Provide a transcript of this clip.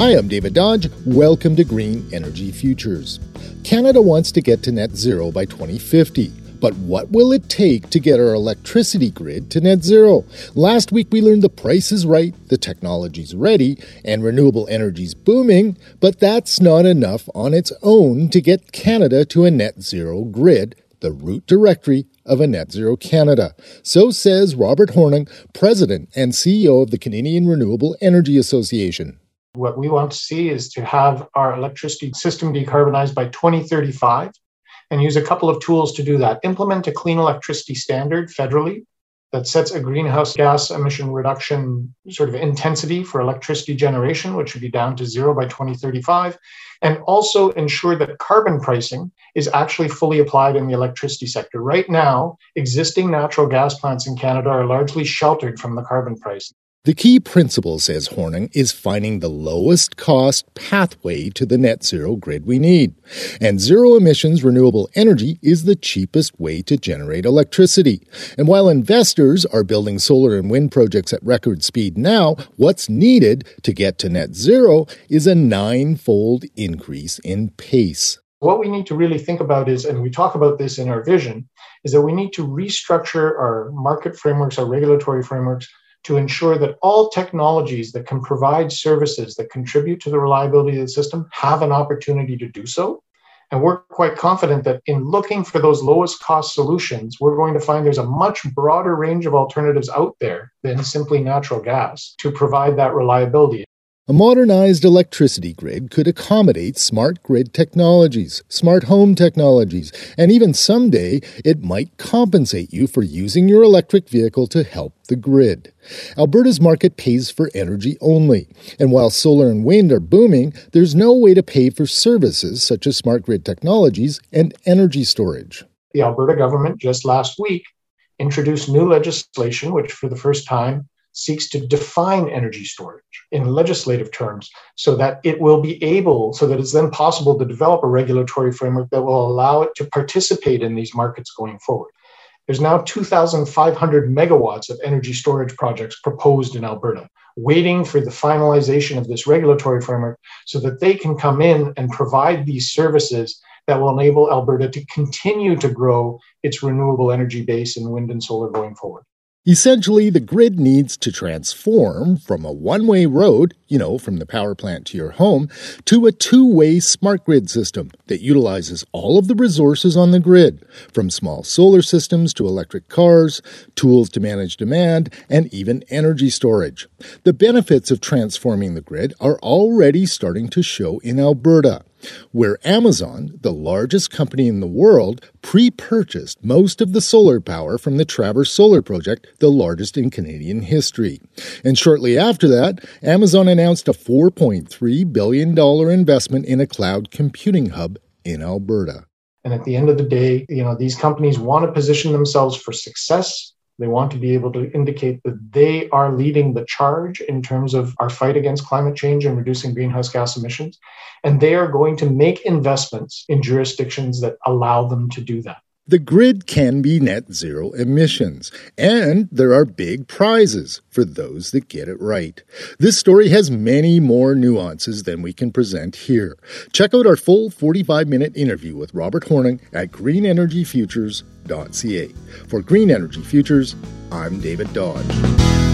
Hi, I'm David Dodge. Welcome to Green Energy Futures. Canada wants to get to net zero by 2050. But what will it take to get our electricity grid to net zero? Last week we learned the price is right, the technology's ready, and renewable energy's booming, but that's not enough on its own to get Canada to a net zero grid, the root directory of a net zero Canada. So says Robert Hornung, President and CEO of the Canadian Renewable Energy Association. What we want to see is to have our electricity system decarbonized by 2035 and use a couple of tools to do that. Implement a clean electricity standard federally that sets a greenhouse gas emission reduction sort of intensity for electricity generation, which should be down to zero by 2035, and also ensure that carbon pricing is actually fully applied in the electricity sector. Right now, existing natural gas plants in Canada are largely sheltered from the carbon pricing. The key principle, says Hornung, is finding the lowest cost pathway to the net zero grid we need. And zero emissions renewable energy is the cheapest way to generate electricity. And while investors are building solar and wind projects at record speed now, what's needed to get to net zero is a nine-fold increase in pace. What we need to really think about is, and we talk about this in our vision, is that we need to restructure our market frameworks, our regulatory frameworks to ensure that all technologies that can provide services that contribute to the reliability of the system have an opportunity to do so. And we're quite confident that in looking for those lowest cost solutions, we're going to find there's a much broader range of alternatives out there than simply natural gas to provide that reliability. A modernized electricity grid could accommodate smart grid technologies, smart home technologies, and even someday it might compensate you for using your electric vehicle to help the grid. Alberta's market pays for energy only, and while solar and wind are booming, there's no way to pay for services such as smart grid technologies and energy storage. The Alberta government just last week introduced new legislation which for the first time seeks to define energy storage in legislative terms so that it will be able, so that it's then possible to develop a regulatory framework that will allow it to participate in these markets going forward. There's now 2,500 megawatts of energy storage projects proposed in Alberta, waiting for the finalization of this regulatory framework so that they can come in and provide these services that will enable Alberta to continue to grow its renewable energy base in wind and solar going forward. Essentially, the grid needs to transform from a one way road, you know, from the power plant to your home, to a two way smart grid system that utilizes all of the resources on the grid, from small solar systems to electric cars, tools to manage demand, and even energy storage. The benefits of transforming the grid are already starting to show in Alberta where Amazon, the largest company in the world, pre purchased most of the solar power from the Travers Solar Project, the largest in Canadian history. And shortly after that, Amazon announced a $4.3 billion investment in a cloud computing hub in Alberta. And at the end of the day, you know, these companies want to position themselves for success they want to be able to indicate that they are leading the charge in terms of our fight against climate change and reducing greenhouse gas emissions. And they are going to make investments in jurisdictions that allow them to do that. The grid can be net zero emissions, and there are big prizes for those that get it right. This story has many more nuances than we can present here. Check out our full 45 minute interview with Robert Hornung at greenenergyfutures.ca. For Green Energy Futures, I'm David Dodge.